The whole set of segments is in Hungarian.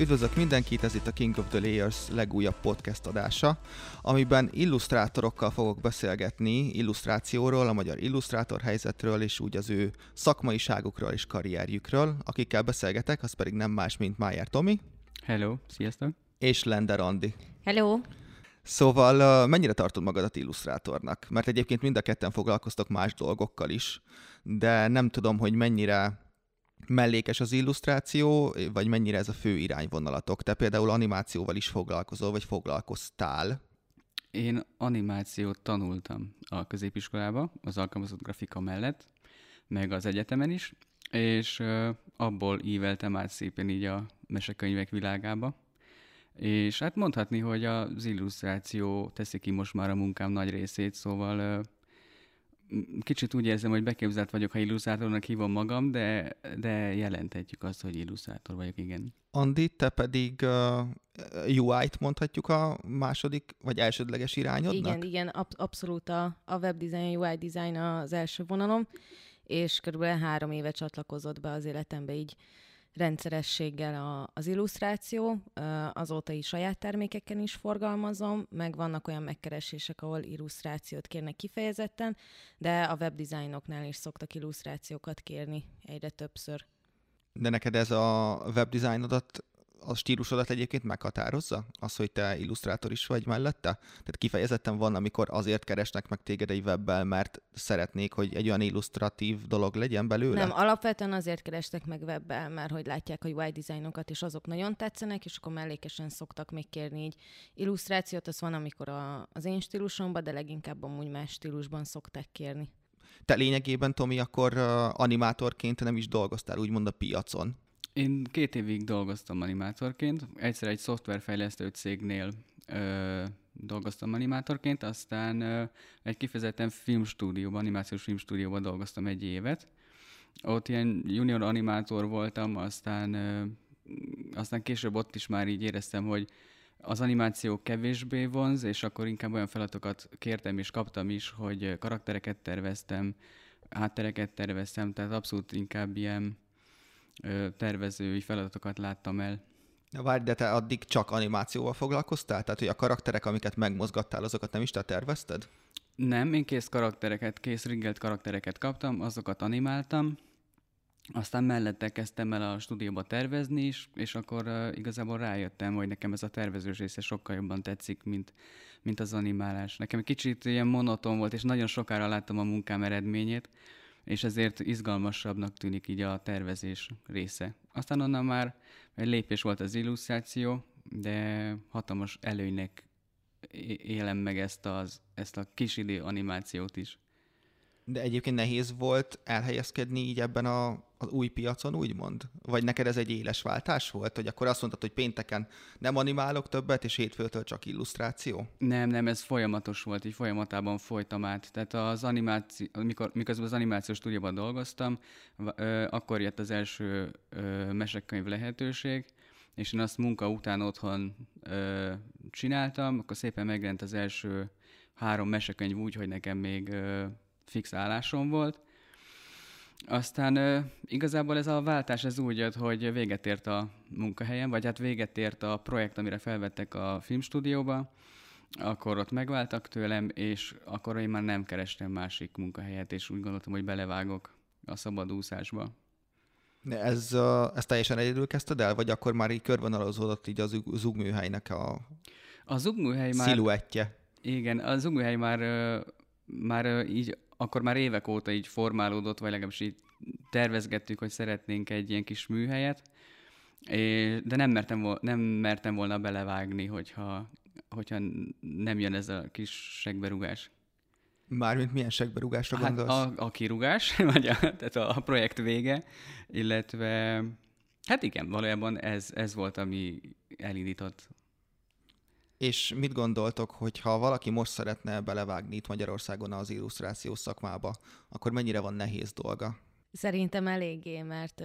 Üdvözlök mindenkit, ez itt a King of the Layers legújabb podcast adása, amiben illusztrátorokkal fogok beszélgetni illusztrációról, a magyar illusztrátor helyzetről, és úgy az ő szakmaiságukról és karrierjükről. Akikkel beszélgetek, az pedig nem más, mint Májer Tomi. Hello, sziasztok! És Lender Andi. Hello! Szóval mennyire tartod magadat illusztrátornak? Mert egyébként mind a ketten foglalkoztok más dolgokkal is, de nem tudom, hogy mennyire mellékes az illusztráció, vagy mennyire ez a fő irányvonalatok? Te például animációval is foglalkozol, vagy foglalkoztál? Én animációt tanultam a középiskolába, az alkalmazott grafika mellett, meg az egyetemen is, és abból íveltem át szépen így a mesekönyvek világába. És hát mondhatni, hogy az illusztráció teszi ki most már a munkám nagy részét, szóval kicsit úgy érzem, hogy beképzelt vagyok, ha illusztrátornak hívom magam, de, de jelenthetjük azt, hogy illusztrátor vagyok, igen. Andi, te pedig uh, UI-t mondhatjuk a második vagy elsődleges irányodnak? Igen, igen, ab- abszolút a, a webdesign, UI design az első vonalom, és körülbelül három éve csatlakozott be az életembe így rendszerességgel a, az illusztráció, azóta is saját termékeken is forgalmazom, meg vannak olyan megkeresések, ahol illusztrációt kérnek kifejezetten, de a webdesignoknál is szoktak illusztrációkat kérni egyre többször. De neked ez a webdesignodat a stílusodat egyébként meghatározza? Az, hogy te illusztrátor is vagy mellette? Tehát kifejezetten van, amikor azért keresnek meg téged egy webbel, mert szeretnék, hogy egy olyan illusztratív dolog legyen belőle? Nem, alapvetően azért kerestek meg webbel, mert hogy látják a UI dizájnokat, és azok nagyon tetszenek, és akkor mellékesen szoktak még kérni így illusztrációt, az van, amikor a, az én stílusomban, de leginkább amúgy más stílusban szokták kérni. Te lényegében, Tomi, akkor animátorként nem is dolgoztál úgymond a piacon. Én két évig dolgoztam animátorként. Egyszer egy szoftverfejlesztő cégnél ö, dolgoztam animátorként, aztán ö, egy kifejezetten filmstúdióban, animációs filmstúdióban dolgoztam egy évet. Ott ilyen junior animátor voltam, aztán, ö, aztán később ott is már így éreztem, hogy az animáció kevésbé vonz, és akkor inkább olyan feladatokat kértem és kaptam is, hogy karaktereket terveztem, háttereket terveztem, tehát abszolút inkább ilyen tervezői feladatokat láttam el. Na várj, de te addig csak animációval foglalkoztál? Tehát, hogy a karakterek, amiket megmozgattál, azokat nem is te tervezted? Nem, én kész karaktereket, kész riggelt karaktereket kaptam, azokat animáltam, aztán mellette kezdtem el a stúdióba tervezni is, és akkor uh, igazából rájöttem, hogy nekem ez a tervezős része sokkal jobban tetszik, mint, mint az animálás. Nekem kicsit ilyen monoton volt, és nagyon sokára láttam a munkám eredményét, és ezért izgalmasabbnak tűnik így a tervezés része. Aztán onnan már egy lépés volt az illusztráció, de hatalmas előnynek élem meg ezt, az, ezt a kis idő animációt is. De egyébként nehéz volt elhelyezkedni így ebben a, az új piacon, úgymond? Vagy neked ez egy éles váltás volt, hogy akkor azt mondtad, hogy pénteken nem animálok többet, és hétfőtől csak illusztráció? Nem, nem, ez folyamatos volt, így folyamatában folytam át. Tehát az animáció, mikor, miközben az animációs stúdióban dolgoztam, akkor jött az első mesekönyv lehetőség, és én azt munka után otthon ö, csináltam, akkor szépen megjelent az első három mesekönyv úgy, hogy nekem még ö, fix állásom volt. Aztán ö, igazából ez a váltás ez úgy jött, hogy véget ért a munkahelyem, vagy hát véget ért a projekt, amire felvettek a filmstúdióba, akkor ott megváltak tőlem, és akkor én már nem kerestem másik munkahelyet, és úgy gondoltam, hogy belevágok a szabadúszásba. De ez, ez teljesen egyedül kezdted el, vagy akkor már így körvonalazódott így az zugműhelynek a, a zugműhely már, sziluettje? Igen, a zugműhely már, már így akkor már évek óta így formálódott, vagy legalábbis így tervezgettük, hogy szeretnénk egy ilyen kis műhelyet, de nem mertem, volna, nem mertem volna belevágni, hogyha, hogyha nem jön ez a kis segberugás. Mármint milyen segberugásra hát gondolsz? A, a kirugás, vagy a, tehát a, projekt vége, illetve hát igen, valójában ez, ez volt, ami elindított és mit gondoltok, hogy ha valaki most szeretne belevágni itt Magyarországon az illusztráció szakmába, akkor mennyire van nehéz dolga? Szerintem eléggé, mert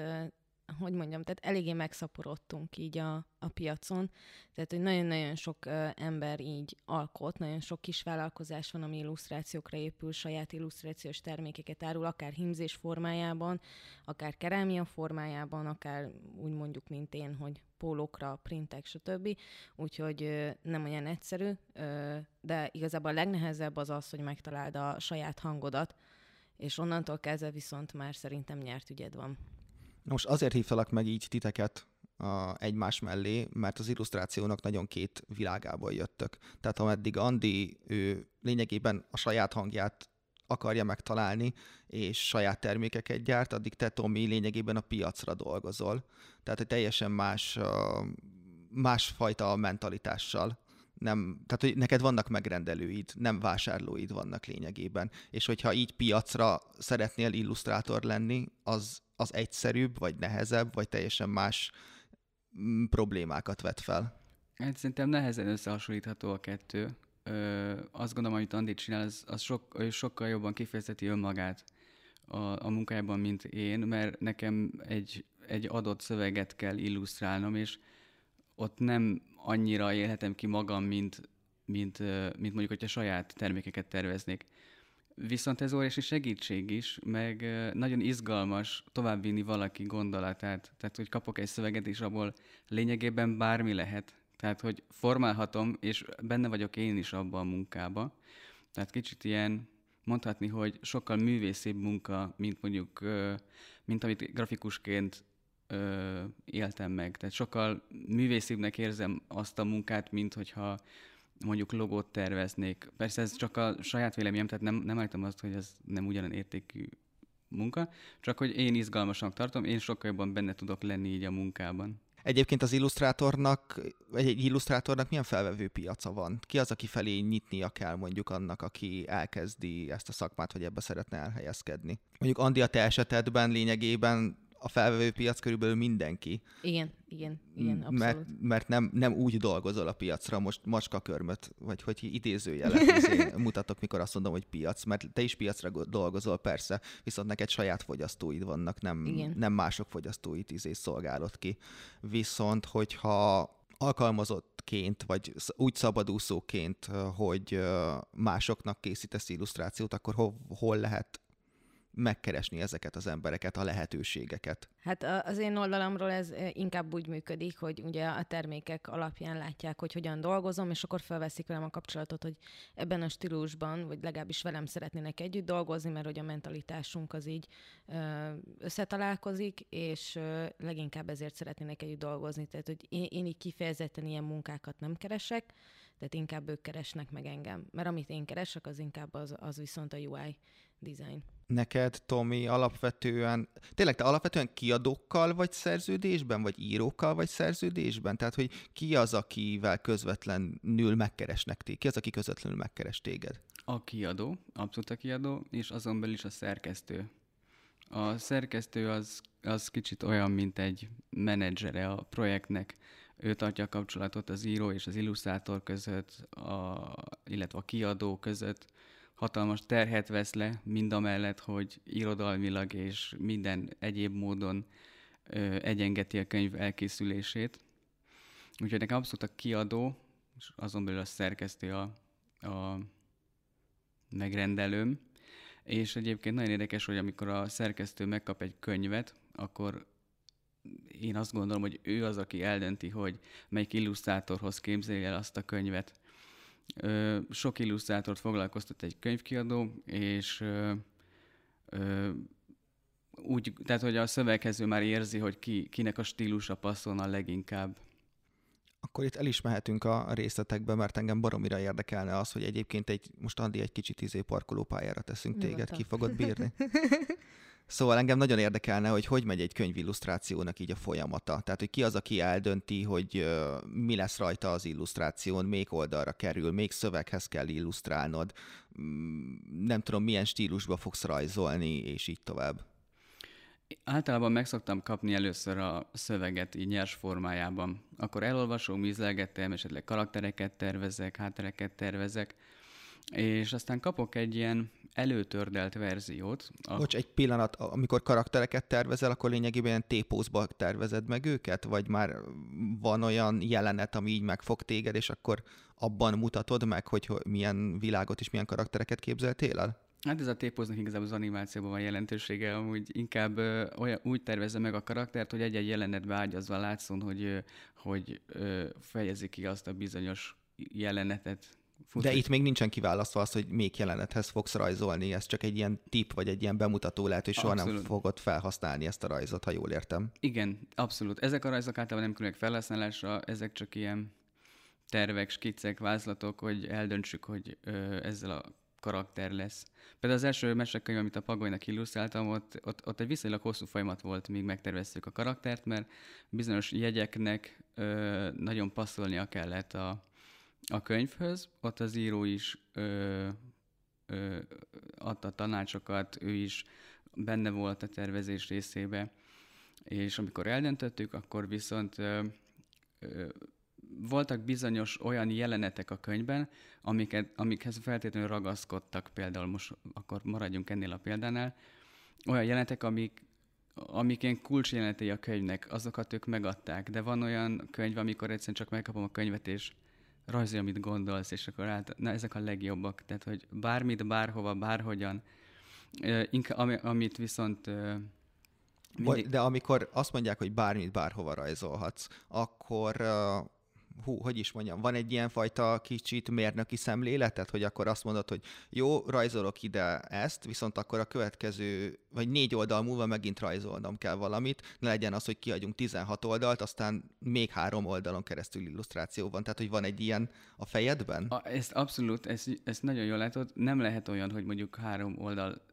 hogy mondjam, tehát eléggé megszaporodtunk így a, a piacon, tehát hogy nagyon-nagyon sok ö, ember így alkot, nagyon sok kis vállalkozás van, ami illusztrációkra épül, saját illusztrációs termékeket árul, akár himzés formájában, akár kerámia formájában, akár úgy mondjuk, mint én, hogy pólókra, printek, stb. Úgyhogy ö, nem olyan egyszerű, ö, de igazából a legnehezebb az az, hogy megtaláld a saját hangodat, és onnantól kezdve viszont már szerintem nyert ügyed van. Most azért hívtalak meg így titeket a egymás mellé, mert az illusztrációnak nagyon két világából jöttök. Tehát ameddig Andi, ő lényegében a saját hangját akarja megtalálni, és saját termékeket gyárt, addig te, Tomi, lényegében a piacra dolgozol. Tehát egy teljesen más, másfajta mentalitással nem, tehát hogy neked vannak megrendelőid, nem vásárlóid vannak lényegében. És hogyha így piacra szeretnél illusztrátor lenni, az, az egyszerűbb, vagy nehezebb, vagy teljesen más mm, problémákat vet fel. Hát szerintem nehezen összehasonlítható a kettő. Ö, azt gondolom, amit Andi csinál, az, az sok, sokkal jobban kifejezheti önmagát a, a munkájában, mint én, mert nekem egy, egy adott szöveget kell illusztrálnom, és ott nem annyira élhetem ki magam, mint, mint, mint mondjuk, hogyha saját termékeket terveznék. Viszont ez óriási segítség is, meg nagyon izgalmas továbbvinni valaki gondolatát. Tehát, hogy kapok egy szöveget, és abból lényegében bármi lehet. Tehát, hogy formálhatom, és benne vagyok én is abban a munkába. Tehát kicsit ilyen, mondhatni, hogy sokkal művészibb munka, mint mondjuk, mint amit grafikusként ö, éltem meg. Tehát sokkal művészibbnek érzem azt a munkát, mint hogyha mondjuk logót terveznék. Persze ez csak a saját véleményem, tehát nem, nem állítom azt, hogy ez nem ugyanen értékű munka, csak hogy én izgalmasan tartom, én sokkal jobban benne tudok lenni így a munkában. Egyébként az illusztrátornak, egy illusztrátornak milyen felvevő piaca van? Ki az, aki felé nyitnia kell mondjuk annak, aki elkezdi ezt a szakmát, vagy ebbe szeretne elhelyezkedni? Mondjuk Andi, a te esetedben lényegében a felvevő piac körülbelül mindenki. Igen, igen, igen, abszolút. Mert, mert nem, nem úgy dolgozol a piacra, most macskakörmöt, vagy hogy idézőjelet mutatok, mikor azt mondom, hogy piac, mert te is piacra dolgozol persze, viszont neked saját fogyasztóid vannak, nem, igen. nem mások fogyasztóit izé szolgálod ki. Viszont, hogyha alkalmazottként, vagy úgy szabadúszóként, hogy másoknak készítesz illusztrációt, akkor hol, hol lehet megkeresni ezeket az embereket, a lehetőségeket? Hát az én oldalamról ez inkább úgy működik, hogy ugye a termékek alapján látják, hogy hogyan dolgozom, és akkor felveszik velem a kapcsolatot, hogy ebben a stílusban, vagy legalábbis velem szeretnének együtt dolgozni, mert hogy a mentalitásunk az így összetalálkozik, és leginkább ezért szeretnének együtt dolgozni. Tehát, hogy én, én így kifejezetten ilyen munkákat nem keresek, tehát inkább ők keresnek meg engem. Mert amit én keresek, az inkább az, az viszont a UI design. Neked, Tomi, alapvetően, tényleg te alapvetően kiadókkal vagy szerződésben, vagy írókkal vagy szerződésben? Tehát, hogy ki az, akivel közvetlenül megkeresnek téged? Ki az, aki közvetlenül megkeres téged? A kiadó, abszolút a kiadó, és azon belül is a szerkesztő. A szerkesztő az, az kicsit olyan, mint egy menedzsere a projektnek. Ő tartja a kapcsolatot az író és az illusztrátor között, a, illetve a kiadó között, hatalmas terhet vesz le, mind a mellett, hogy irodalmilag és minden egyéb módon ö, egyengeti a könyv elkészülését. Úgyhogy nekem abszolút a kiadó, és azon belül a szerkesztő a, a megrendelőm. És egyébként nagyon érdekes, hogy amikor a szerkesztő megkap egy könyvet, akkor én azt gondolom, hogy ő az, aki eldönti, hogy melyik illusztrátorhoz képzeli el azt a könyvet. Ö, sok illusztrátort foglalkoztat egy könyvkiadó, és ö, ö, úgy, tehát hogy a szövegező már érzi, hogy ki, kinek a stílusa passzolna leginkább. Akkor itt el is mehetünk a részletekbe, mert engem baromira érdekelne az, hogy egyébként egy, most Andi egy kicsit izé parkolópályára teszünk téged, Nyugodtan. ki fogod bírni? Szóval engem nagyon érdekelne, hogy hogy megy egy könyvillusztrációnak így a folyamata. Tehát, hogy ki az, aki eldönti, hogy mi lesz rajta az illusztráción, még oldalra kerül, még szöveghez kell illusztrálnod, mm, nem tudom, milyen stílusba fogsz rajzolni, és így tovább. Általában meg szoktam kapni először a szöveget így nyers formájában. Akkor elolvasom, ízlelgetem, esetleg karaktereket tervezek, háttereket tervezek, és aztán kapok egy ilyen előtördelt verziót. A... Bocs, egy pillanat, amikor karaktereket tervezel, akkor lényegében ilyen tépózba tervezed meg őket? Vagy már van olyan jelenet, ami így megfog téged, és akkor abban mutatod meg, hogy milyen világot és milyen karaktereket képzeltél el? Hát ez a tépóznak igazából az animációban van jelentősége, amúgy inkább ö, olyan, úgy tervezze meg a karaktert, hogy egy-egy jelenetbe ágyazva látszon, hogy, ö, hogy ö, fejezi ki azt a bizonyos jelenetet. De itt még nincsen kiválasztva az, hogy még jelenethez fogsz rajzolni, ez csak egy ilyen tip, vagy egy ilyen bemutató lehet, hogy soha abszolút. nem fogod felhasználni ezt a rajzot, ha jól értem. Igen, abszolút. Ezek a rajzok általában nem különleg felhasználásra, ezek csak ilyen tervek, skiccek, vázlatok, hogy eldöntsük, hogy ö, ezzel a karakter lesz. Például az első mesekönyv, amit a Pagolynak illusztráltam, ott, ott, ott egy viszonylag hosszú folyamat volt, míg megterveztük a karaktert, mert bizonyos jegyeknek ö, nagyon passzolnia kellett a, a könyvhöz. Ott az író is ö, ö, adta tanácsokat, ő is benne volt a tervezés részébe, és amikor eldöntöttük, akkor viszont ö, ö, voltak bizonyos olyan jelenetek a könyvben, amiket, amikhez feltétlenül ragaszkodtak, például most akkor maradjunk ennél a példánál, olyan jelenetek, amik, amik ilyen kulcsjelenetei a könyvnek, azokat ők megadták, de van olyan könyv, amikor egyszerűen csak megkapom a könyvet, és rajzolja, amit gondolsz, és akkor hát, na, ezek a legjobbak, tehát, hogy bármit, bárhova, bárhogyan, inkább, amit viszont mindig... De amikor azt mondják, hogy bármit, bárhova rajzolhatsz, akkor hú, hogy is mondjam, van egy ilyen fajta kicsit mérnöki szemléletet, hogy akkor azt mondod, hogy jó, rajzolok ide ezt, viszont akkor a következő, vagy négy oldal múlva megint rajzolnom kell valamit, ne legyen az, hogy kiadjunk 16 oldalt, aztán még három oldalon keresztül illusztráció van. Tehát, hogy van egy ilyen a fejedben? A, ezt abszolút, ezt, ezt nagyon jól látod. Nem lehet olyan, hogy mondjuk három oldal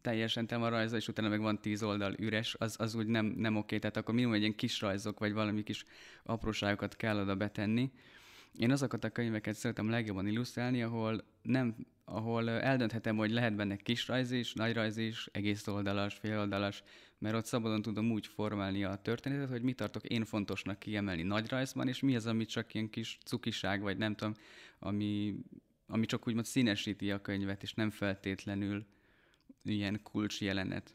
teljesen te van rajza, és utána meg van tíz oldal üres, az, az úgy nem, nem oké. Tehát akkor minimum egy ilyen kis rajzok, vagy valami kis apróságokat kell oda betenni. Én azokat a könyveket szeretem legjobban illusztrálni, ahol nem, ahol eldönthetem, hogy lehet benne kis rajz is, nagy rajz is, egész oldalas, fél oldalas, mert ott szabadon tudom úgy formálni a történetet, hogy mit tartok én fontosnak kiemelni nagy rajzban, és mi az, amit csak ilyen kis cukiság, vagy nem tudom, ami, ami csak úgymond színesíti a könyvet, és nem feltétlenül ilyen kulcs jelenet.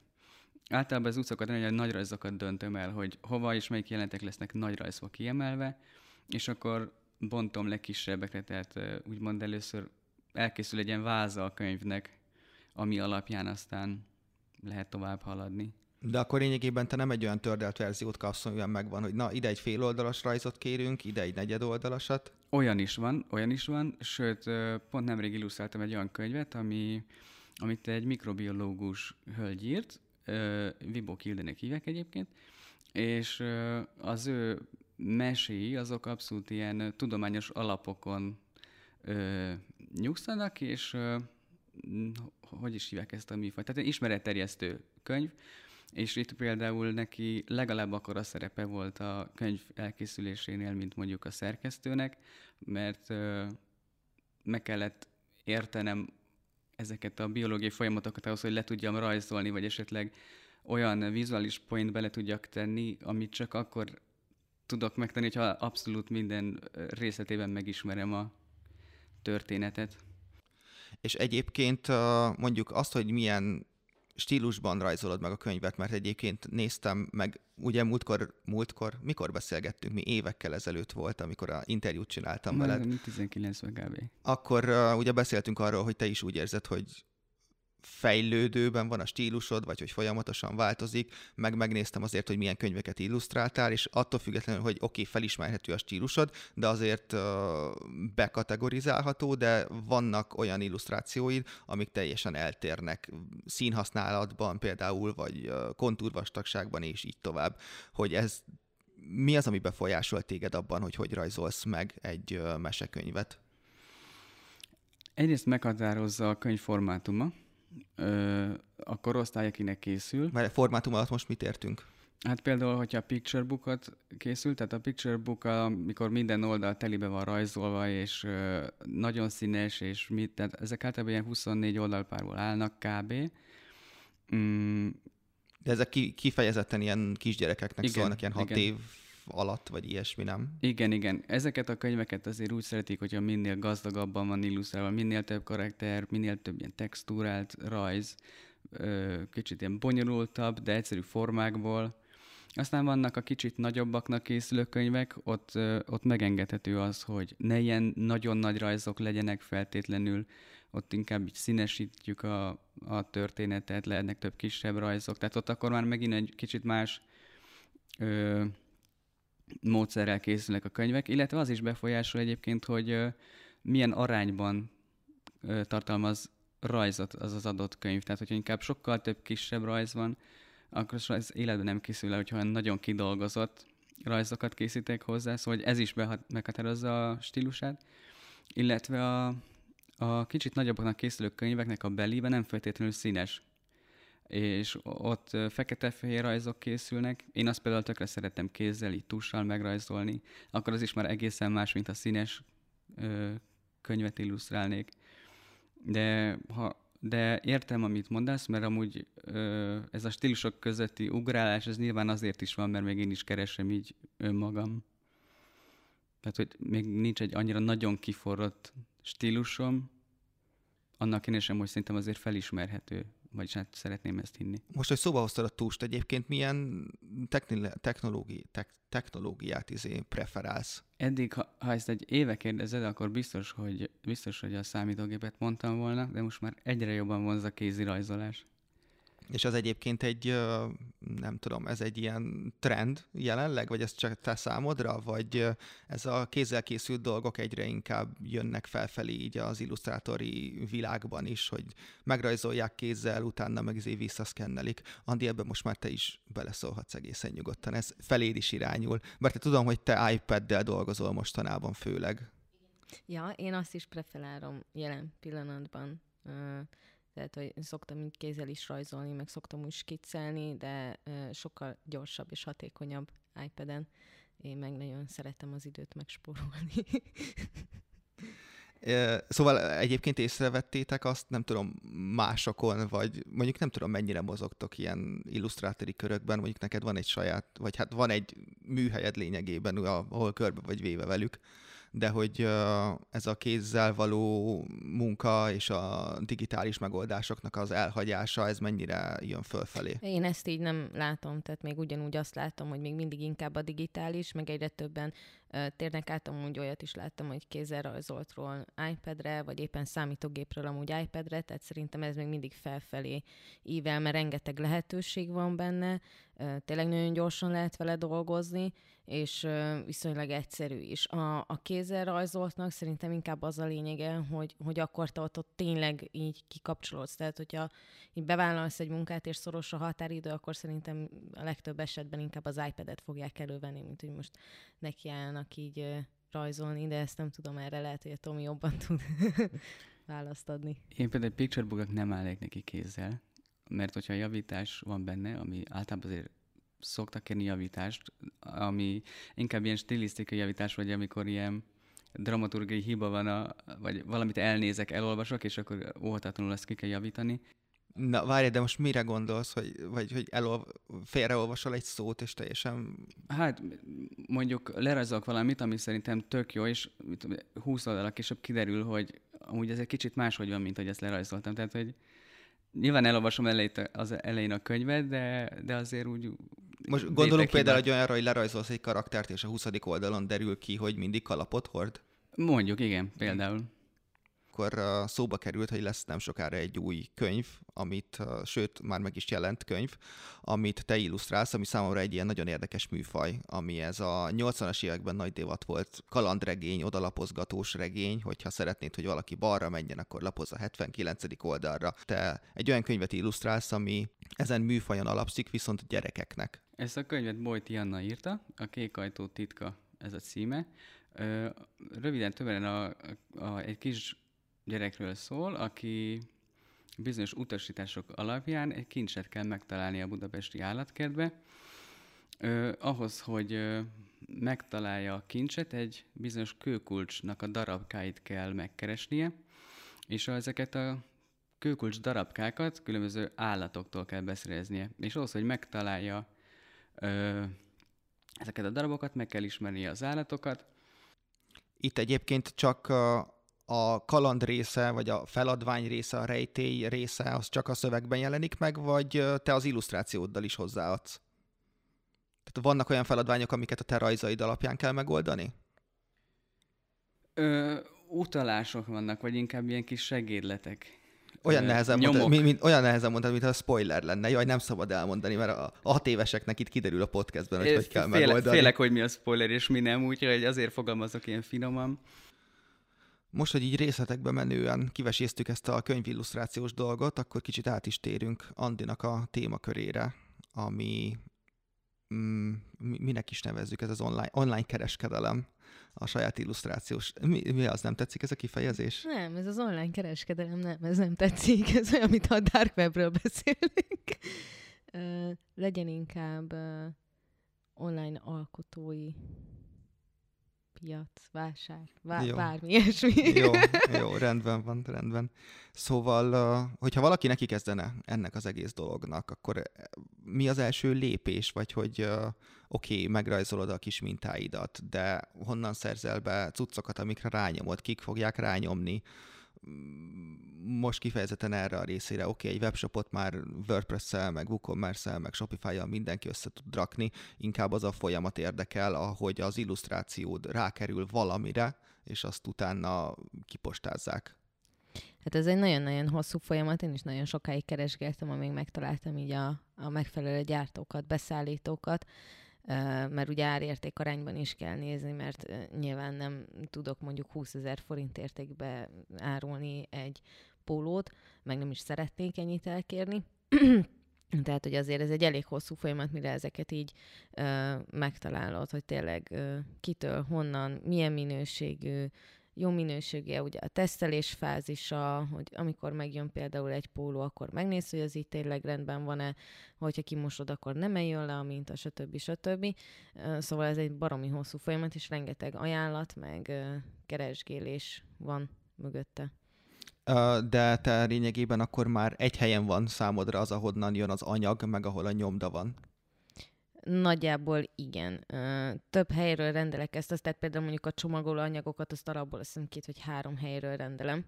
Általában az utcokat nagyon nagy rajzokat döntöm el, hogy hova és melyik jelenetek lesznek nagy rajzba kiemelve, és akkor bontom le kisebbekre, tehát úgymond először elkészül egy ilyen váza a könyvnek, ami alapján aztán lehet tovább haladni. De akkor lényegében te nem egy olyan tördelt verziót kapsz, amiben megvan, hogy na, ide egy fél oldalas rajzot kérünk, ide egy negyed oldalasat. Olyan is van, olyan is van, sőt, pont nemrég illusztráltam egy olyan könyvet, ami amit egy mikrobiológus hölgy írt, Vibo Kildenek hívek egyébként, és az ő meséi azok abszolút ilyen tudományos alapokon ö, nyugszanak, és hogy is hívják ezt a műfajt? Tehát egy ismeretterjesztő könyv, és itt például neki legalább akkor a szerepe volt a könyv elkészülésénél, mint mondjuk a szerkesztőnek, mert meg kellett értenem ezeket a biológiai folyamatokat ahhoz, hogy le tudjam rajzolni, vagy esetleg olyan vizuális point bele tudjak tenni, amit csak akkor tudok megtenni, hogyha abszolút minden részletében megismerem a történetet. És egyébként mondjuk azt, hogy milyen stílusban rajzolod meg a könyvet, mert egyébként néztem meg, ugye múltkor, múltkor, mikor beszélgettünk, mi évekkel ezelőtt volt, amikor a interjút csináltam veled. 19 kb. Akkor uh, ugye beszéltünk arról, hogy te is úgy érzed, hogy fejlődőben van a stílusod, vagy hogy folyamatosan változik, meg megnéztem azért, hogy milyen könyveket illusztráltál, és attól függetlenül, hogy oké, okay, felismerhető a stílusod, de azért uh, bekategorizálható, de vannak olyan illusztrációid, amik teljesen eltérnek színhasználatban például, vagy kontúrvastagságban, és így tovább, hogy ez mi az, ami befolyásol téged abban, hogy hogy rajzolsz meg egy uh, mesekönyvet? Egyrészt meghatározza a könyv formátuma, ö, a korosztály, akinek készül. Mert formátum alatt most mit értünk? Hát például, hogyha a picture bookot készül, tehát a picture book, amikor minden oldal telibe van rajzolva, és ö, nagyon színes, és mit, tehát ezek általában ilyen 24 oldalpárból állnak kb. Mm. De ezek ki, kifejezetten ilyen kisgyerekeknek igen, szólnak, ilyen 6 év alatt, vagy ilyesmi, nem? Igen, igen. Ezeket a könyveket azért úgy szeretik, hogyha minél gazdagabban van illusztrálva, minél több karakter, minél több ilyen textúrált rajz, kicsit ilyen bonyolultabb, de egyszerű formákból. Aztán vannak a kicsit nagyobbaknak készülő könyvek, ott, ott megengedhető az, hogy ne ilyen nagyon nagy rajzok legyenek feltétlenül, ott inkább így színesítjük a, a történetet, lehetnek több kisebb rajzok, tehát ott akkor már megint egy kicsit más módszerrel készülnek a könyvek, illetve az is befolyásol egyébként, hogy milyen arányban tartalmaz rajzot az az adott könyv. Tehát, hogyha inkább sokkal több kisebb rajz van, akkor az életben nem készül el, hogyha nagyon kidolgozott rajzokat készítek hozzá, szóval ez is meghatározza a stílusát, illetve a, a kicsit nagyobbaknak készülő könyveknek a belébe nem feltétlenül színes, és ott fekete-fehér rajzok készülnek. Én azt például tökre szeretem kézzel, így tussal megrajzolni, akkor az is már egészen más, mint a színes ö, könyvet illusztrálnék. De ha de értem, amit mondasz, mert amúgy ö, ez a stílusok közötti ugrálás, ez nyilván azért is van, mert még én is keresem így önmagam. Tehát, hogy még nincs egy annyira nagyon kiforrott stílusom, annak én sem, hogy szerintem azért felismerhető, vagyis hát szeretném ezt hinni. Most, hogy szóba hoztad a túst, egyébként milyen technológi, te- technológiát izé preferálsz? Eddig, ha, ha ezt egy éve kérdezed, akkor biztos hogy, biztos, hogy a számítógépet mondtam volna, de most már egyre jobban vonz a kézi rajzolás. És az egyébként egy, nem tudom, ez egy ilyen trend jelenleg, vagy ez csak te számodra, vagy ez a kézzel készült dolgok egyre inkább jönnek felfelé így az illusztrátori világban is, hogy megrajzolják kézzel, utána meg izé visszaszkennelik. Andi, ebben most már te is beleszólhatsz egészen nyugodtan. Ez feléd is irányul. Mert te tudom, hogy te iPad-del dolgozol mostanában főleg. Ja, én azt is preferálom jelen pillanatban. Tehát, hogy szoktam így kézzel is rajzolni, meg szoktam úgy skiccelni, de sokkal gyorsabb és hatékonyabb iPad-en. Én meg nagyon szeretem az időt megspórolni. Szóval egyébként észrevettétek azt, nem tudom, másokon, vagy mondjuk nem tudom, mennyire mozogtok ilyen illusztrátori körökben, mondjuk neked van egy saját, vagy hát van egy műhelyed lényegében, ahol körbe vagy véve velük, de hogy ez a kézzel való munka és a digitális megoldásoknak az elhagyása, ez mennyire jön fölfelé? Én ezt így nem látom, tehát még ugyanúgy azt látom, hogy még mindig inkább a digitális, meg egyre többen térnek át, amúgy olyat is láttam, hogy kézzel rajzoltról iPad-re, vagy éppen számítógépről amúgy iPad-re, tehát szerintem ez még mindig felfelé ível, mert rengeteg lehetőség van benne, tényleg nagyon gyorsan lehet vele dolgozni, és viszonylag egyszerű is. A, a kézzel rajzoltnak szerintem inkább az a lényege, hogy, hogy akkor te ott, ott tényleg így kikapcsolódsz. Tehát, hogyha így bevállalsz egy munkát, és szoros a határidő, akkor szerintem a legtöbb esetben inkább az iPad-et fogják elővenni, mint hogy most nekiállnak így rajzolni, de ezt nem tudom, erre lehet, hogy a Tomi jobban tud választ adni. Én például egy picture nem állnék neki kézzel, mert hogyha javítás van benne, ami általában azért szoktak kérni javítást, ami inkább ilyen stilisztikai javítás, vagy amikor ilyen dramaturgiai hiba van, a, vagy valamit elnézek, elolvasok, és akkor óhatatlanul ezt ki kell javítani. Na, várj, de most mire gondolsz, hogy, vagy hogy elol, félreolvasol egy szót, és teljesen... Hát mondjuk lerajzolok valamit, ami szerintem tök jó, és 20 oldalak később kiderül, hogy amúgy ez egy kicsit máshogy van, mint hogy ezt lerajzoltam. Tehát, hogy nyilván elolvasom elejét, az elején a könyvet, de, de azért úgy... Most gondolunk például egy olyanra, hogy lerajzolsz egy karaktert, és a 20. oldalon derül ki, hogy mindig kalapot hord? Mondjuk, igen, például akkor szóba került, hogy lesz nem sokára egy új könyv, amit, sőt, már meg is jelent könyv, amit te illusztrálsz, ami számomra egy ilyen nagyon érdekes műfaj, ami ez a 80-as években nagy divat volt, kalandregény, odalapozgatós regény, hogyha szeretnéd, hogy valaki balra menjen, akkor lapoz a 79. oldalra. Te egy olyan könyvet illusztrálsz, ami ezen műfajon alapszik, viszont gyerekeknek. Ezt a könyvet Bojti Anna írta, a Kék ajtó titka ez a címe. Röviden többen a, a, egy kis gyerekről szól, aki bizonyos utasítások alapján egy kincset kell megtalálni a budapesti állatkertbe. Ö, ahhoz, hogy ö, megtalálja a kincset, egy bizonyos kőkulcsnak a darabkáit kell megkeresnie, és ezeket a kőkulcs darabkákat különböző állatoktól kell beszereznie. És ahhoz, hogy megtalálja ö, ezeket a darabokat, meg kell ismerni az állatokat. Itt egyébként csak kaland része, vagy a feladvány része, a rejtély része, az csak a szövegben jelenik meg, vagy te az illusztrációddal is hozzáadsz? Tehát vannak olyan feladványok, amiket a te rajzaid alapján kell megoldani? Ö, utalások vannak, vagy inkább ilyen kis segédletek. Olyan nehezen, mondtad, mint, olyan nehezen mondtad, mint a spoiler lenne. Jaj, nem szabad elmondani, mert a, a hat éveseknek itt kiderül a podcastben, hogy é, hogy kell féle, megoldani. Félek, hogy mi a spoiler, és mi nem, úgyhogy azért fogalmazok ilyen finoman. Most, hogy így részletekbe menően kiveséztük ezt a könyvillusztrációs dolgot, akkor kicsit át is térünk Andinak a témakörére, ami mm, minek is nevezzük, ez az online, online kereskedelem, a saját illusztrációs. Mi, mi az, nem tetszik ez a kifejezés? Nem, ez az online kereskedelem, nem, ez nem tetszik. Ez olyan, amit a dark webről beszélünk. Uh, legyen inkább online alkotói piac, vásár, vá- jó. bármi ilyesmi. Jó, jó, rendben van, rendben. Szóval, hogyha valaki neki kezdene ennek az egész dolognak, akkor mi az első lépés, vagy hogy oké, okay, megrajzolod a kis mintáidat, de honnan szerzel be cuccokat, amikre rányomod, kik fogják rányomni, most kifejezetten erre a részére, oké, okay, egy webshopot már WordPress-szel, meg WooCommerce-szel, meg Shopify-jal mindenki össze tud rakni, inkább az a folyamat érdekel, ahogy az illusztrációd rákerül valamire, és azt utána kipostázzák. Hát ez egy nagyon-nagyon hosszú folyamat, én is nagyon sokáig keresgéltem, amíg megtaláltam így a, a megfelelő gyártókat, beszállítókat, mert ugye árérték arányban is kell nézni, mert nyilván nem tudok mondjuk 20 ezer forint értékbe árulni egy pólót, meg nem is szeretnék ennyit elkérni. Tehát, hogy azért ez egy elég hosszú folyamat, mire ezeket így ö, megtalálod, hogy tényleg ö, kitől, honnan, milyen minőségű, jó minőségű ugye a tesztelés fázisa, hogy amikor megjön például egy póló, akkor megnéz, hogy az itt tényleg rendben van-e, hogyha kimosod, akkor nem eljön le a minta, stb. stb. Szóval ez egy baromi hosszú folyamat, és rengeteg ajánlat, meg keresgélés van mögötte. De te lényegében akkor már egy helyen van számodra az, ahonnan jön az anyag, meg ahol a nyomda van. Nagyjából igen. Több helyről rendelek ezt, azt tehát például mondjuk a csomagoló anyagokat, azt alapból azt hiszem két vagy három helyről rendelem,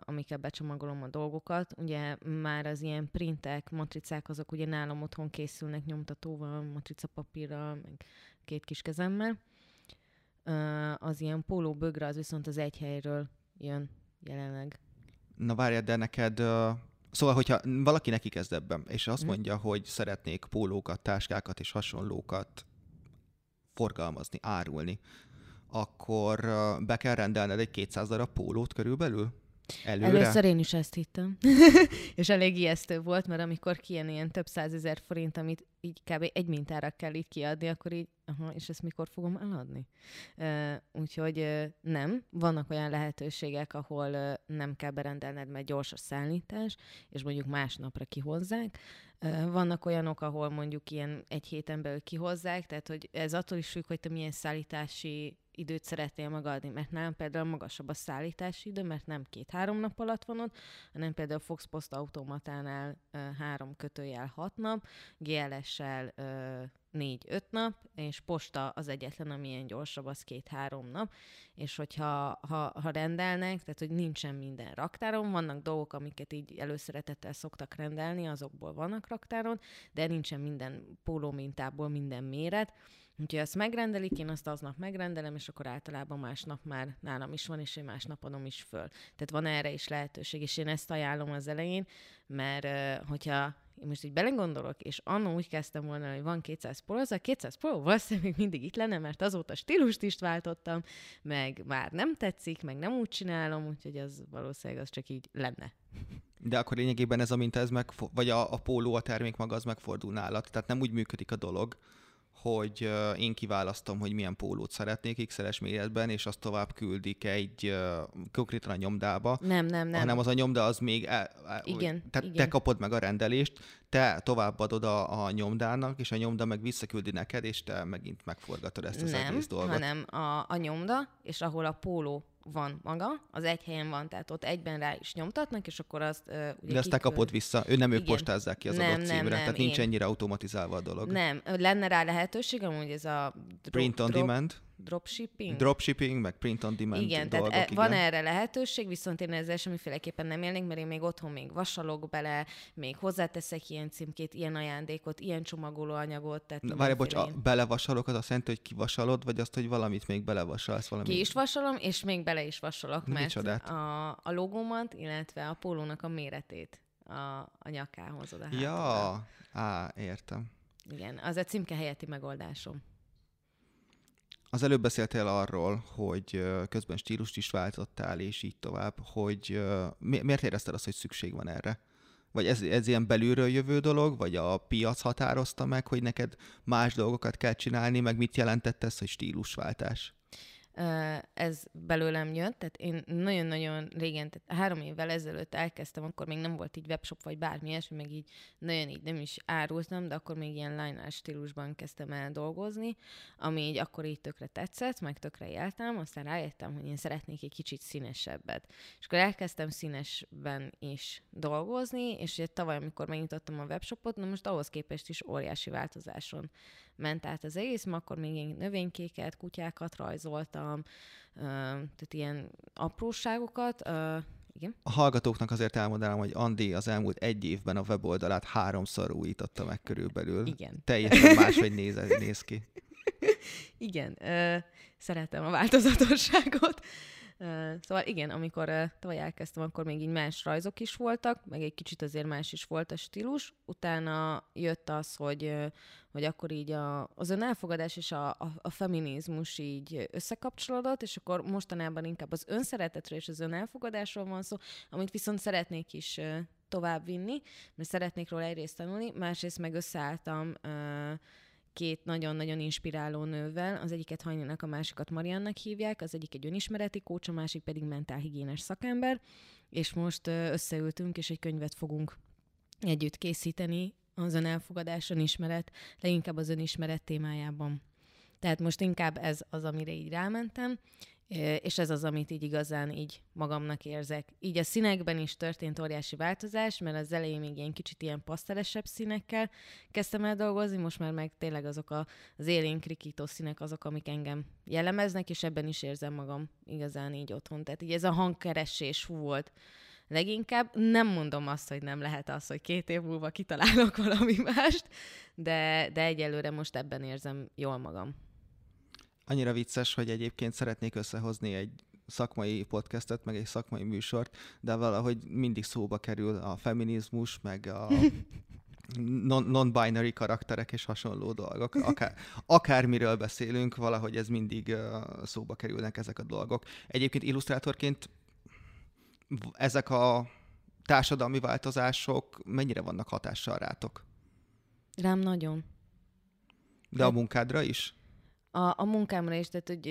amikkel becsomagolom a dolgokat. Ugye már az ilyen printek, matricák, azok ugye nálam otthon készülnek nyomtatóval, matrica papírral, meg két kis kezemmel. Az ilyen póló bögre az viszont az egy helyről jön jelenleg. Na várjad, de neked Szóval, hogyha valaki neki kezd ebben, és azt mhm. mondja, hogy szeretnék pólókat, táskákat és hasonlókat forgalmazni, árulni, akkor be kell rendelned egy 200 darab pólót körülbelül? Előre? Először én is ezt hittem. és elég ijesztő volt, mert amikor kijön ilyen több százezer forint, amit így kb. egy mintára kell így kiadni, akkor így, aha, és ezt mikor fogom eladni? Uh, úgyhogy uh, nem, vannak olyan lehetőségek, ahol uh, nem kell berendelned, mert gyors a szállítás, és mondjuk másnapra kihozzák. Uh, vannak olyanok, ahol mondjuk ilyen egy héten belül kihozzák, tehát hogy ez attól is függ, hogy te milyen szállítási időt szeretnél megadni, mert nálam például magasabb a szállítási idő, mert nem két-három nap alatt van ott, hanem például Fox Post automatánál uh, három kötőjel hat nap, GLS-sel uh, négy-öt nap, és posta az egyetlen, ami ilyen gyorsabb, az két-három nap, és hogyha ha, ha rendelnek, tehát hogy nincsen minden raktáron, vannak dolgok, amiket így előszeretettel szoktak rendelni, azokból vannak raktáron, de nincsen minden póló mintából minden méret, Úgyhogy ezt megrendelik, én azt aznap megrendelem, és akkor általában másnap már nálam is van, és én másnap adom is föl. Tehát van erre is lehetőség, és én ezt ajánlom az elején, mert hogyha én most így belegondolok, és annó úgy kezdtem volna, hogy van 200 Pro, az a 200 Pro valószínűleg még mindig itt lenne, mert azóta stílust is váltottam, meg már nem tetszik, meg nem úgy csinálom, úgyhogy az valószínűleg az csak így lenne. De akkor lényegében ez a minta, ez meg, vagy a, a póló, a termék maga az megfordul nálad. Tehát nem úgy működik a dolog, hogy én kiválasztom, hogy milyen pólót szeretnék x méretben, és azt tovább küldik egy konkrétan a nyomdába. Nem, nem, nem. Hanem az a nyomda az még... El, el, igen, tehát igen. te kapod meg a rendelést, te továbbadod a, a nyomdának, és a nyomda meg visszaküldi neked, és te megint megforgatod ezt az nem, egész dolgot. hanem a, a nyomda, és ahol a póló van maga, az egy helyen van, tehát ott egyben rá is nyomtatnak, és akkor azt uh, ugye De azt te kapod vissza, ő nem ők Igen. postázzák ki az Nem, adott nem, címre, nem, tehát nincs én. ennyire automatizálva a dolog. Nem, lenne rá lehetőség, amúgy ez a Print on drop- demand, dropshipping. dropshipping, meg print on demand igen, dolgok, tehát e, igen. van erre lehetőség, viszont én ezzel semmiféleképpen nem élnék, mert én még otthon még vasalok bele, még hozzáteszek ilyen címkét, ilyen ajándékot, ilyen csomagolóanyagot. Tehát Na, Várj, bocs, a belevasalok az azt jelenti, hogy kivasalod, vagy azt, hogy valamit még belevasalsz? Valami... Ki is vasalom, és még bele is vasalok, Na, mert micsodát? a, a logómat, illetve a pólónak a méretét a, a nyakához oda. Ja, á, értem. Igen, az a címke helyetti megoldásom. Az előbb beszéltél arról, hogy közben stílust is váltottál, és így tovább, hogy miért érezted azt, hogy szükség van erre? Vagy ez, ez ilyen belülről jövő dolog, vagy a piac határozta meg, hogy neked más dolgokat kell csinálni, meg mit jelentett ez, hogy stílusváltás? Ez belőlem jött, tehát én nagyon-nagyon régen, tehát három évvel ezelőtt elkezdtem, akkor még nem volt így webshop vagy bármi ilyesmi, meg így nagyon így nem is árultam, de akkor még ilyen line stílusban kezdtem el dolgozni, ami így akkor így tökre tetszett, meg tökre éltem, aztán rájöttem, hogy én szeretnék egy kicsit színesebbet. És akkor elkezdtem színesben is dolgozni, és ugye tavaly, amikor megnyitottam a webshopot, na most ahhoz képest is óriási változáson ment át az egész, mert akkor még én növénykéket, kutyákat rajzoltam, ö, tehát ilyen apróságokat. Igen. A hallgatóknak azért elmondanám, hogy Andi az elmúlt egy évben a weboldalát háromszor újította meg körülbelül. Igen. Teljesen máshogy néz, néz ki. Igen, szeretem a változatosságot. Szóval igen, amikor tavaly elkezdtem, akkor még így más rajzok is voltak, meg egy kicsit azért más is volt a stílus. Utána jött az, hogy, hogy akkor így a, az önelfogadás és a, a, a feminizmus így összekapcsolódott, és akkor mostanában inkább az önszeretetről és az önelfogadásról van szó, amit viszont szeretnék is továbbvinni, mert szeretnék róla egyrészt tanulni, másrészt meg összeálltam ö, két nagyon-nagyon inspiráló nővel, az egyiket Hajninak, a másikat Mariannak hívják, az egyik egy önismereti kócs, a másik pedig mentálhigiénes szakember, és most összeültünk, és egy könyvet fogunk együtt készíteni az önelfogadás, önismeret, leginkább az önismeret témájában. Tehát most inkább ez az, amire így rámentem, és ez az, amit így igazán így magamnak érzek. Így a színekben is történt óriási változás, mert az elején még ilyen kicsit ilyen pasztelesebb színekkel kezdtem el dolgozni, most már meg tényleg azok a, az élénk rikító színek azok, amik engem jellemeznek, és ebben is érzem magam igazán így otthon. Tehát így ez a hangkeresés volt leginkább. Nem mondom azt, hogy nem lehet az, hogy két év múlva kitalálok valami mást, de, de egyelőre most ebben érzem jól magam. Annyira vicces, hogy egyébként szeretnék összehozni egy szakmai podcastet, meg egy szakmai műsort, de valahogy mindig szóba kerül a feminizmus, meg a non- non-binary karakterek és hasonló dolgok. Akár, akármiről beszélünk, valahogy ez mindig szóba kerülnek ezek a dolgok. Egyébként illusztrátorként ezek a társadalmi változások mennyire vannak hatással rátok? Rám nagyon. De a munkádra is? A, a munkámra is, tehát hogy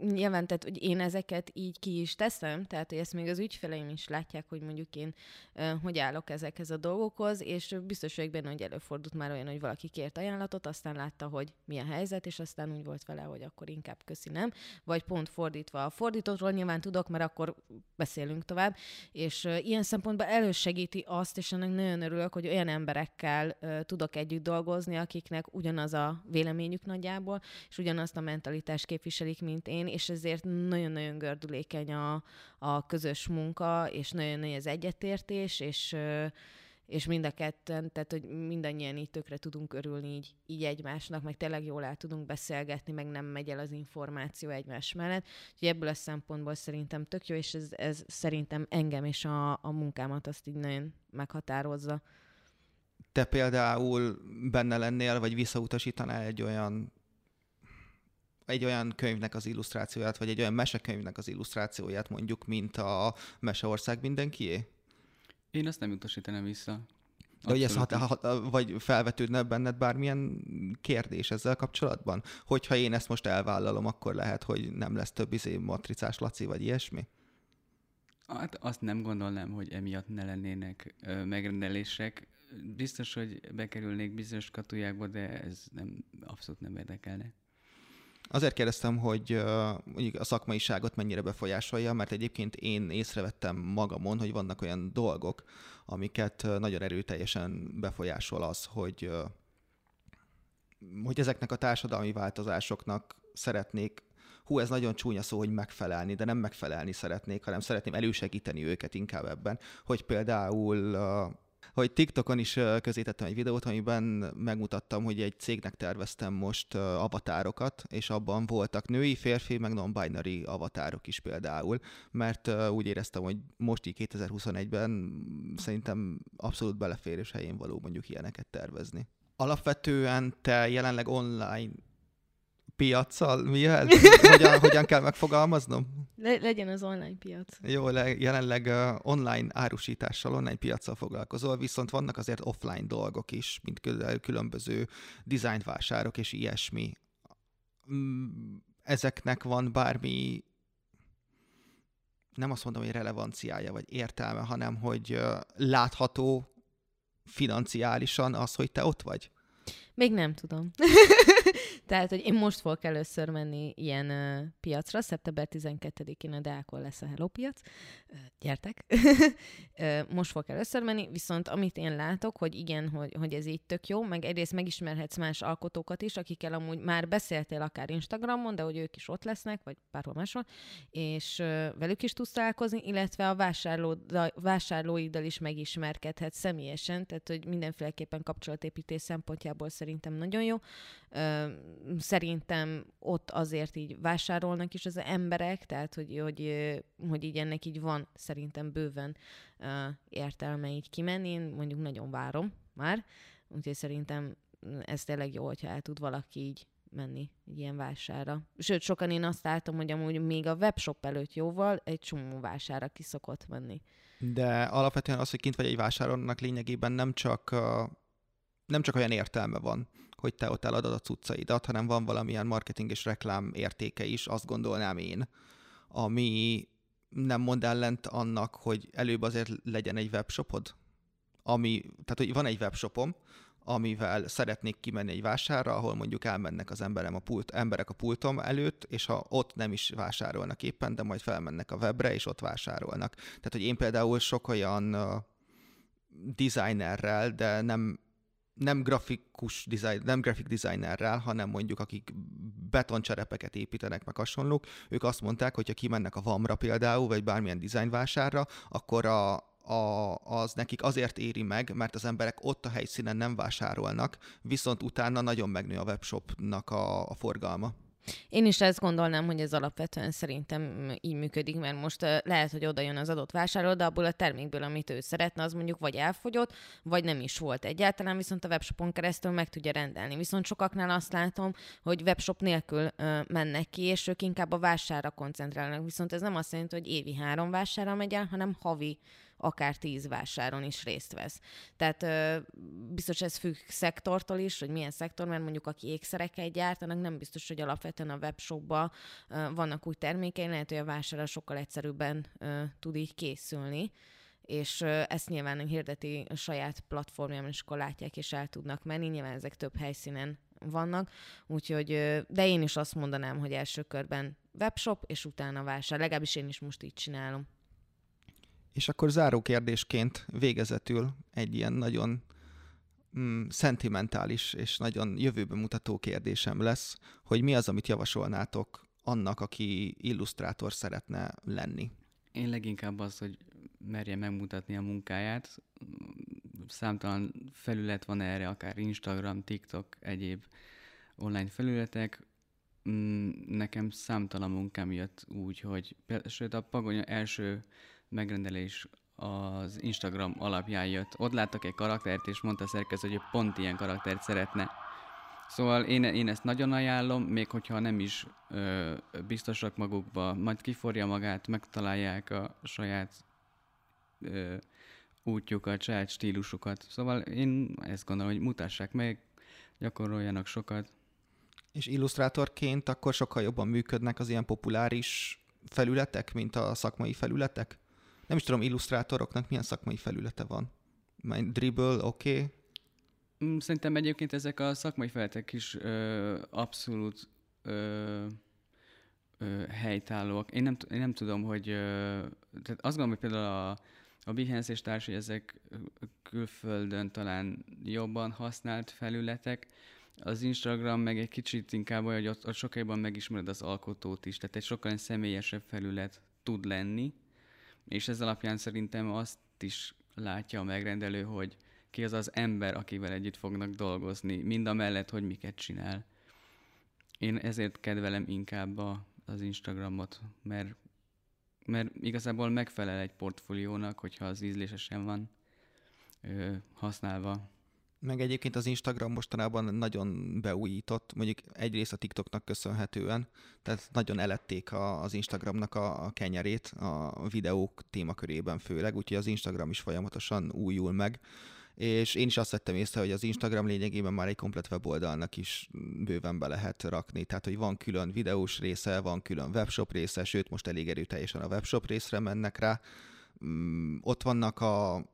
nyilván, tehát hogy én ezeket így ki is teszem, tehát hogy ezt még az ügyfeleim is látják, hogy mondjuk én ö, hogy állok ezekhez a dolgokhoz, és biztos vagyok benne, hogy előfordult már olyan, hogy valaki kért ajánlatot, aztán látta, hogy mi a helyzet, és aztán úgy volt vele, hogy akkor inkább köszi nem, vagy pont fordítva. A fordítottról nyilván tudok, mert akkor beszélünk tovább, és ö, ilyen szempontból elősegíti azt, és ennek nagyon örülök, hogy olyan emberekkel ö, tudok együtt dolgozni, akiknek ugyanaz a véleményük nagyjából, és ugyanazt a mentalitást képviselik, mint én, és ezért nagyon-nagyon gördülékeny a, a közös munka, és nagyon nagy az egyetértés, és, és mind a ketten, tehát hogy mindannyian így tökre tudunk örülni így, így egymásnak, meg tényleg jól el tudunk beszélgetni, meg nem megy el az információ egymás mellett. Úgyhogy ebből a szempontból szerintem tök jó, és ez, ez szerintem engem és a, a munkámat azt így nagyon meghatározza. te például benne lennél, vagy visszautasítanál egy olyan egy olyan könyvnek az illusztrációját, vagy egy olyan mesekönyvnek az illusztrációját mondjuk, mint a Meseország mindenkié? Én azt nem utasítanám vissza. De hogy ez hat, hat, vagy felvetődne benned bármilyen kérdés ezzel kapcsolatban? Hogyha én ezt most elvállalom, akkor lehet, hogy nem lesz több izé matricás Laci, vagy ilyesmi? Hát azt nem gondolnám, hogy emiatt ne lennének ö, megrendelések. Biztos, hogy bekerülnék bizonyos katujákba, de ez nem, abszolút nem érdekelne. Azért kérdeztem, hogy a szakmaiságot mennyire befolyásolja, mert egyébként én észrevettem magamon, hogy vannak olyan dolgok, amiket nagyon erőteljesen befolyásol az, hogy, hogy ezeknek a társadalmi változásoknak szeretnék hú, ez nagyon csúnya szó, hogy megfelelni, de nem megfelelni szeretnék, hanem szeretném elősegíteni őket inkább ebben, hogy például hogy TikTokon is közítettem egy videót, amiben megmutattam, hogy egy cégnek terveztem most avatárokat, és abban voltak női, férfi, meg non-binary avatárok is például, mert úgy éreztem, hogy most így 2021-ben szerintem abszolút belefér és helyén való mondjuk ilyeneket tervezni. Alapvetően te jelenleg online piaccal, mi hogyan, hogyan kell megfogalmaznom? Le, legyen az online piac. Jó, le, jelenleg uh, online árusítással, online piacsal foglalkozol, viszont vannak azért offline dolgok is, mint különböző dizájnvásárok és ilyesmi. Mm, ezeknek van bármi nem azt mondom, hogy relevanciája vagy értelme, hanem hogy uh, látható financiálisan az, hogy te ott vagy? Még nem tudom. Tehát, hogy én most fogok először menni ilyen uh, piacra, szeptember 12-én a Deákon lesz a Hello piac. Uh, gyertek! uh, most fogok először menni, viszont amit én látok, hogy igen, hogy, hogy ez így tök jó, meg egyrészt megismerhetsz más alkotókat is, akikkel amúgy már beszéltél akár Instagramon, de hogy ők is ott lesznek, vagy bárhol máshol, és uh, velük is tudsz találkozni, illetve a vásárló, vásárlóiddal is megismerkedhetsz személyesen, tehát hogy mindenféleképpen kapcsolatépítés szempontjából szerintem nagyon jó szerintem ott azért így vásárolnak is az emberek, tehát hogy, hogy, hogy így ennek így van szerintem bőven értelme így kimenni. Én mondjuk nagyon várom már, úgyhogy szerintem ez tényleg jó, hogyha el tud valaki így menni egy ilyen vására. Sőt, sokan én azt láttam, hogy amúgy még a webshop előtt jóval egy csomó vására ki szokott menni. De alapvetően az, hogy kint vagy egy vásárolnak lényegében nem csak, nem csak olyan értelme van, hogy te ott eladod a cuccaidat, hanem van valamilyen marketing és reklám értéke is, azt gondolnám én, ami nem mond ellent annak, hogy előbb azért legyen egy webshopod, ami, tehát hogy van egy webshopom, amivel szeretnék kimenni egy vásárra, ahol mondjuk elmennek az emberem a pult, emberek a pultom előtt, és ha ott nem is vásárolnak éppen, de majd felmennek a webre, és ott vásárolnak. Tehát, hogy én például sok olyan uh, designerrel, de nem nem grafikus design, nem graphic designerrel, hanem mondjuk akik betoncserepeket építenek, meg hasonlók, ők azt mondták, hogy ha kimennek a VAM-ra például, vagy bármilyen dizájnvásárra, akkor a, a, az nekik azért éri meg, mert az emberek ott a helyszínen nem vásárolnak, viszont utána nagyon megnő a webshopnak a, a forgalma. Én is ezt gondolnám, hogy ez alapvetően szerintem így működik, mert most lehet, hogy oda jön az adott vásárló, de abból a termékből, amit ő szeretne, az mondjuk vagy elfogyott, vagy nem is volt egyáltalán, viszont a webshopon keresztül meg tudja rendelni. Viszont sokaknál azt látom, hogy webshop nélkül ö, mennek ki, és ők inkább a vásárra koncentrálnak. Viszont ez nem azt jelenti, hogy évi három vásárra megy el, hanem havi akár tíz vásáron is részt vesz. Tehát biztos ez függ szektortól is, hogy milyen szektor, mert mondjuk aki ékszereket gyártanak, nem biztos, hogy alapvetően a webshopban ö, vannak úgy termékei, lehet, hogy a vásárra sokkal egyszerűbben tud így készülni és ezt nyilván hirdeti a saját platformján, és akkor látják, és el tudnak menni. Nyilván ezek több helyszínen vannak, úgyhogy, de én is azt mondanám, hogy első körben webshop, és utána vásár. Legalábbis én is most így csinálom. És akkor záró kérdésként végezetül egy ilyen nagyon mm, szentimentális és nagyon jövőbe mutató kérdésem lesz, hogy mi az, amit javasolnátok annak, aki illusztrátor szeretne lenni? Én leginkább az, hogy merje megmutatni a munkáját. Számtalan felület van erre, akár Instagram, TikTok, egyéb online felületek. Mm, nekem számtalan munkám jött úgy, hogy sőt a Pagonya első megrendelés az Instagram alapján jött. Ott láttak egy karaktert, és mondta a szerkező, hogy pont ilyen karaktert szeretne. Szóval én, én ezt nagyon ajánlom, még hogyha nem is ö, biztosak magukba, majd kiforja magát, megtalálják a saját ö, útjukat, saját stílusukat. Szóval én ezt gondolom, hogy mutassák meg, gyakoroljanak sokat. És illusztrátorként akkor sokkal jobban működnek az ilyen populáris felületek, mint a szakmai felületek? Nem is tudom, illusztrátoroknak milyen szakmai felülete van. Dribble, oké. Okay. Mm, szerintem egyébként ezek a szakmai felületek is ö, abszolút ö, ö, helytállóak. Én nem, én nem tudom, hogy... Ö, tehát azt gondolom, hogy például a, a Behance és társai, ezek külföldön talán jobban használt felületek, az Instagram meg egy kicsit inkább olyan, hogy ott, ott sokkal jobban megismered az alkotót is, tehát egy sokkal személyesebb felület tud lenni, és ez alapján szerintem azt is látja a megrendelő, hogy ki az az ember, akivel együtt fognak dolgozni, mind a mellett, hogy miket csinál. Én ezért kedvelem inkább a, az Instagramot, mert, mert igazából megfelel egy portfóliónak, hogyha az ízlésesen van ö, használva. Meg egyébként az Instagram mostanában nagyon beújított, mondjuk egyrészt a TikToknak köszönhetően, tehát nagyon elették a, az Instagramnak a, a kenyerét a videók témakörében főleg, úgyhogy az Instagram is folyamatosan újul meg és én is azt vettem észre, hogy az Instagram lényegében már egy komplet weboldalnak is bőven be lehet rakni, tehát hogy van külön videós része, van külön webshop része, sőt most elég erőteljesen a webshop részre mennek rá. Mm, ott vannak a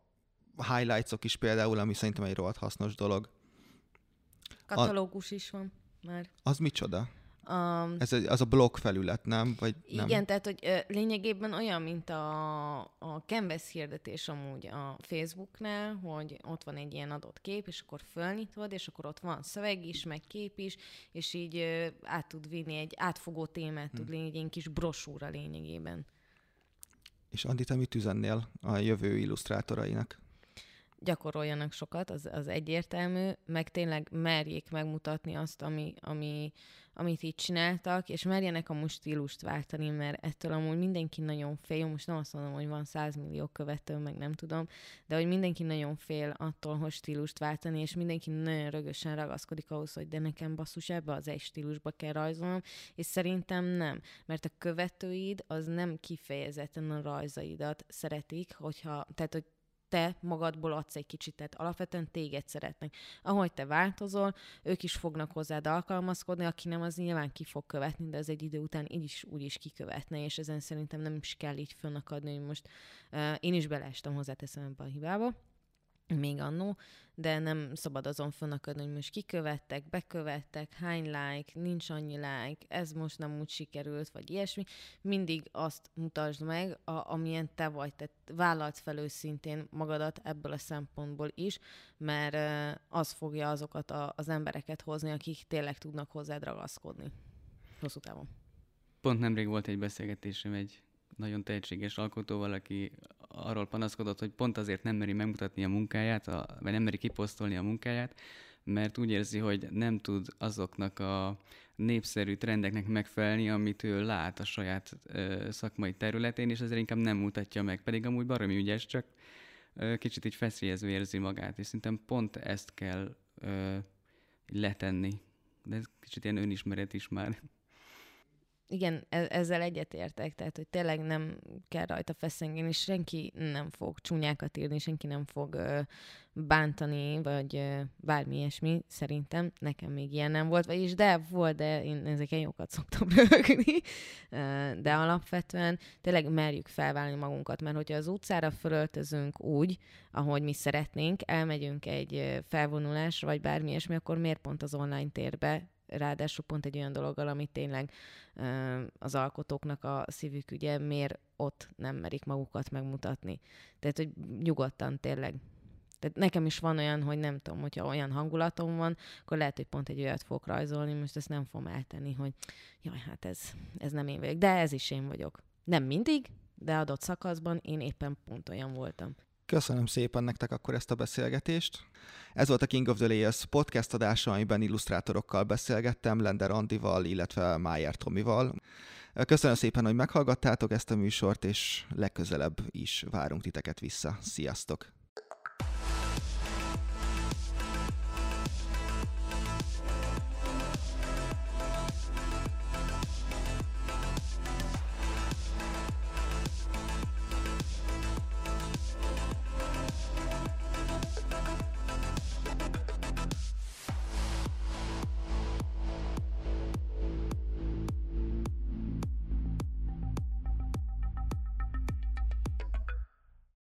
highlightsok is például, ami szerintem egy rohadt hasznos dolog. Katalógus a... is van már. Az micsoda? Um, Ez egy, az a blog felület, nem? Vagy igen, nem? tehát hogy ö, lényegében olyan, mint a, a canvas hirdetés amúgy a Facebooknál, hogy ott van egy ilyen adott kép, és akkor fölnyitod, és akkor ott van szöveg is, meg kép is, és így ö, át tud vinni egy átfogó témát, tud hmm. lenni egy ilyen kis brosúra lényegében. És Andi, te mit üzennél a jövő illusztrátorainak? Gyakoroljanak sokat, az, az egyértelmű, meg tényleg merjék megmutatni azt, ami, ami, amit így csináltak, és merjenek amúgy stílust váltani, mert ettől amúgy mindenki nagyon fél, most nem azt mondom, hogy van 100 millió követő, meg nem tudom, de hogy mindenki nagyon fél attól, hogy stílust váltani, és mindenki nagyon rögösen ragaszkodik ahhoz, hogy de nekem basszus ebbe az egy stílusba kell rajzolnom, és szerintem nem, mert a követőid az nem kifejezetten a rajzaidat szeretik, hogyha, tehát hogy te magadból adsz egy kicsit, tehát alapvetően téged szeretnek. Ahogy te változol, ők is fognak hozzád alkalmazkodni, aki nem, az nyilván ki fog követni, de az egy idő után így is úgy is kikövetne, és ezen szerintem nem is kell így fönnakadni, hogy most uh, én is beleestem hozzáteszem ebbe a hibába még annó, de nem szabad azon fönnakadni, hogy most kikövettek, bekövettek, hány like, nincs annyi like, ez most nem úgy sikerült, vagy ilyesmi. Mindig azt mutasd meg, a, amilyen te vagy, tehát vállalt fel őszintén magadat ebből a szempontból is, mert az fogja azokat a, az embereket hozni, akik tényleg tudnak hozzád ragaszkodni hosszú távon. Pont nemrég volt egy beszélgetésem egy nagyon tehetséges alkotóval, aki arról panaszkodott, hogy pont azért nem meri megmutatni a munkáját, a, vagy nem meri kiposztolni a munkáját, mert úgy érzi, hogy nem tud azoknak a népszerű trendeknek megfelelni, amit ő lát a saját ö, szakmai területén, és ezért inkább nem mutatja meg. Pedig amúgy baromi ügyes, csak ö, kicsit így feszélyező érzi magát, és szerintem pont ezt kell ö, letenni. De ez kicsit ilyen önismeret is már igen, e- ezzel egyetértek, tehát hogy tényleg nem kell rajta feszengeni, senki nem fog csúnyákat írni, senki nem fog ö, bántani, vagy ö, bármi ilyesmi, szerintem. Nekem még ilyen nem volt, vagyis de volt, de én ezeken jókat szoktam rögni. de alapvetően tényleg merjük felválni magunkat, mert hogyha az utcára fölöltözünk úgy, ahogy mi szeretnénk, elmegyünk egy felvonulásra, vagy bármi ilyesmi, akkor miért pont az online térbe ráadásul pont egy olyan dologgal, amit tényleg az alkotóknak a szívük ugye, miért ott nem merik magukat megmutatni. Tehát, hogy nyugodtan tényleg. Tehát nekem is van olyan, hogy nem tudom, hogyha olyan hangulatom van, akkor lehet, hogy pont egy olyat fogok rajzolni, most ezt nem fogom eltenni, hogy jaj, hát ez, ez nem én vagyok. De ez is én vagyok. Nem mindig, de adott szakaszban én éppen pont olyan voltam. Köszönöm szépen nektek akkor ezt a beszélgetést. Ez volt a King of the Layers podcast adása, amiben illusztrátorokkal beszélgettem, Lender Andival, illetve Májer Tomival. Köszönöm szépen, hogy meghallgattátok ezt a műsort, és legközelebb is várunk titeket vissza. Sziasztok!